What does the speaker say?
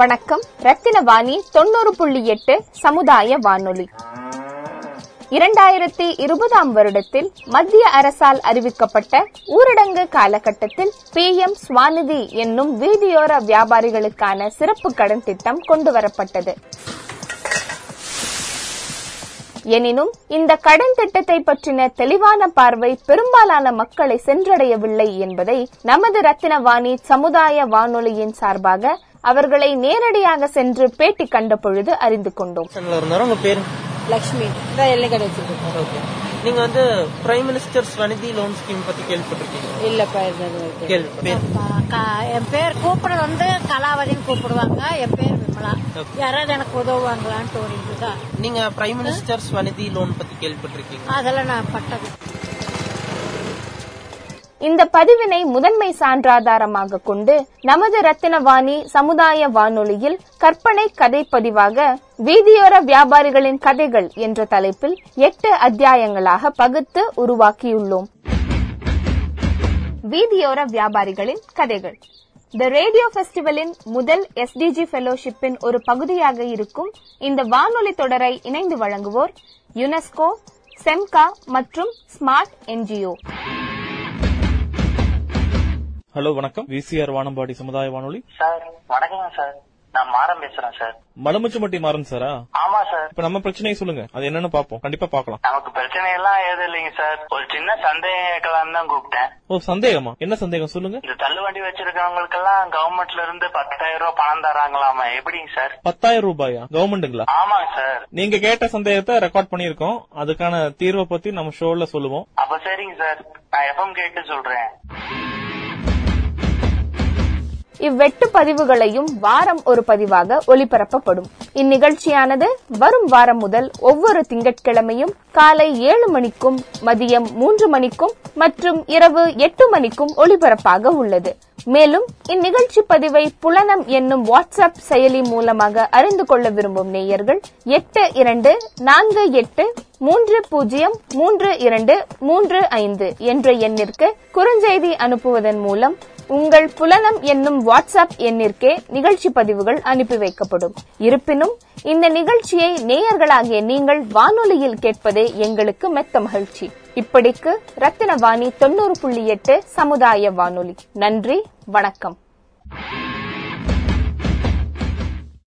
வணக்கம். ரத்தினவாணி தொண்ணூறு புள்ளி எட்டு சமுதாய வானொலி. இரண்டாயிரத்தி இருபதாம் வருடத்தில் மத்திய அரசால் அறிவிக்கப்பட்ட ஊரடங்கு காலகட்டத்தில் பி எம் ஸ்வாநிதி என்னும் வீதியோர வியாபாரிகளுக்கான சிறப்பு கடன் திட்டம் கொண்டுவரப்பட்டது. எனினும் இந்த கடன் திட்டத்தை பற்றின தெளிவான பார்வை பெரும்பாலான மக்களை சென்றடையவில்லை என்பதை நமது ரத்தினவாணி சமுதாய வானொலியின் சார்பாக அவர்களை நேரடியாக சென்று பேட்டி கண்ட பொழுது அறிந்து கொண்டோம். உங்க பேரு? ஓகே. நீங்க வந்து prime minister Svanidhi loan scheme பத்தி கேள்விப்பட்டிருக்கீங்க இல்லப்பா இது கேள்வி பேர். க- என் பேர் கூப்பிடுறது வந்து கலாவதின்னு கூப்பிடுவாங்க. என் பேர் விமலா. யாராவது எனக்கு உதவுவாங்களான்னு தோணிட்டு நீங்க பிரைம் மினிஸ்டர் ஸ்வநிதி லோன் பத்தி கேள்விப்பட்டிருக்கீங்க அதெல்லாம் நான் பட்டது. இந்த பதிவினை முதன்மை சான்றாதாரமாக கொண்டு நமது ரத்தினவாணி சமுதாய வானொலியில் கற்பனை கதை பதிவாக வீதியோர வியாபாரிகளின் கதைகள் என்ற தலைப்பில் எட்டு அத்தியாயங்களாக பகுத்து உருவாக்கியுள்ளோம். வீதியோர வியாபாரிகளின் கதைகள். த ரேடியோ ஃபெஸ்டிவலின் முதல் எஸ்டிஜி ஃபெலோஷிப்பின் ஒரு பகுதியாக இருக்கும் இந்த வானொலி தொடரை இணைந்து வழங்குவோர் யுனெஸ்கோ செம்கா மற்றும் ஸ்மார்ட் என்ஜிஓ. ஹலோ வணக்கம். விசிஆர் வானம்பாடி சமுதாய வானொலி. சார் வணக்கங்க சார். நான் மாறம் பேசுறேன் சார். மலமுச்சுமட்டி மாறன் சாரா? ஆமா சார். இப்ப நம்ம பிரச்சனையை சொல்லுங்க. அது என்னன்னு பாப்போம் கண்டிப்பா பாக்கலாம் நமக்கு பிரச்சனை எல்லாம் எதுவும் இல்லைங்க சார். ஒரு சின்ன சந்தேகம் கேட்கலாம்னு தான் கூப்பிட்டேன். ஓ சந்தேகமா? என்ன சந்தேகம்? சொல்லுங்க. இந்த தள்ளுவண்டி வச்சிருக்கவங்களுக்கெல்லாம் கவர்மெண்ட்ல இருந்து பத்தாயிரம் ரூபாய் பணம் தராங்களாமா. எப்படிங்க சார்? பத்தாயிரம் ரூபாயா? கவர்மெண்ட்டுங்களா ஆமாங்க சார். நீங்க கேட்ட சந்தேகத்தை ரெக்கார்ட் பண்ணிருக்கோம் அதுக்கான தீர்வை பத்தி நம்ம ஷோல சொல்லுவோம். அப்ப சரிங்க சார். நான் எஃப்எம் கேட்டு சொல்றேன். இவ்வெட்டு பதிவுகளையும் வாரம் ஒரு பதிவாக ஒளிபரப்பப்படும். இந்நிகழ்ச்சியானது வரும் வாரம் முதல் ஒவ்வொரு திங்கட்கிழமையும் காலை ஏழு மணிக்கும் மதியம் மூன்று மணிக்கும் மற்றும் இரவு எட்டு மணிக்கும் ஒளிபரப்பாக உள்ளது. மேலும் இந்நிகழ்ச்சி பதிவை புலனம் என்னும் வாட்ஸ்அப் செயலி மூலமாக அறிந்து கொள்ள விரும்பும் நேயர்கள் எட்டு இரண்டு நான்கு எட்டு மூன்று பூஜ்ஜியம் மூன்று இரண்டு மூன்று ஐந்து என்ற எண்ணிற்கு குறுஞ்செய்தி அனுப்புவதன் மூலம் உங்கள் புலனம் என்னும் வாட்ஸ்அப் எண்ணிற்கே நிகழ்ச்சி பதிவுகள் அனுப்பி வைக்கப்படும். இருப்பினும் இந்த நிகழ்ச்சியை நேயர்களாகிய நீங்கள் வானொலியில் கேட்பதே எங்களுக்கு மெத்த மகிழ்ச்சி. இப்படிக்கு ரத்தினவாணி தொண்ணூறு புள்ளி எட்டு சமுதாய வானொலி. நன்றி வணக்கம்.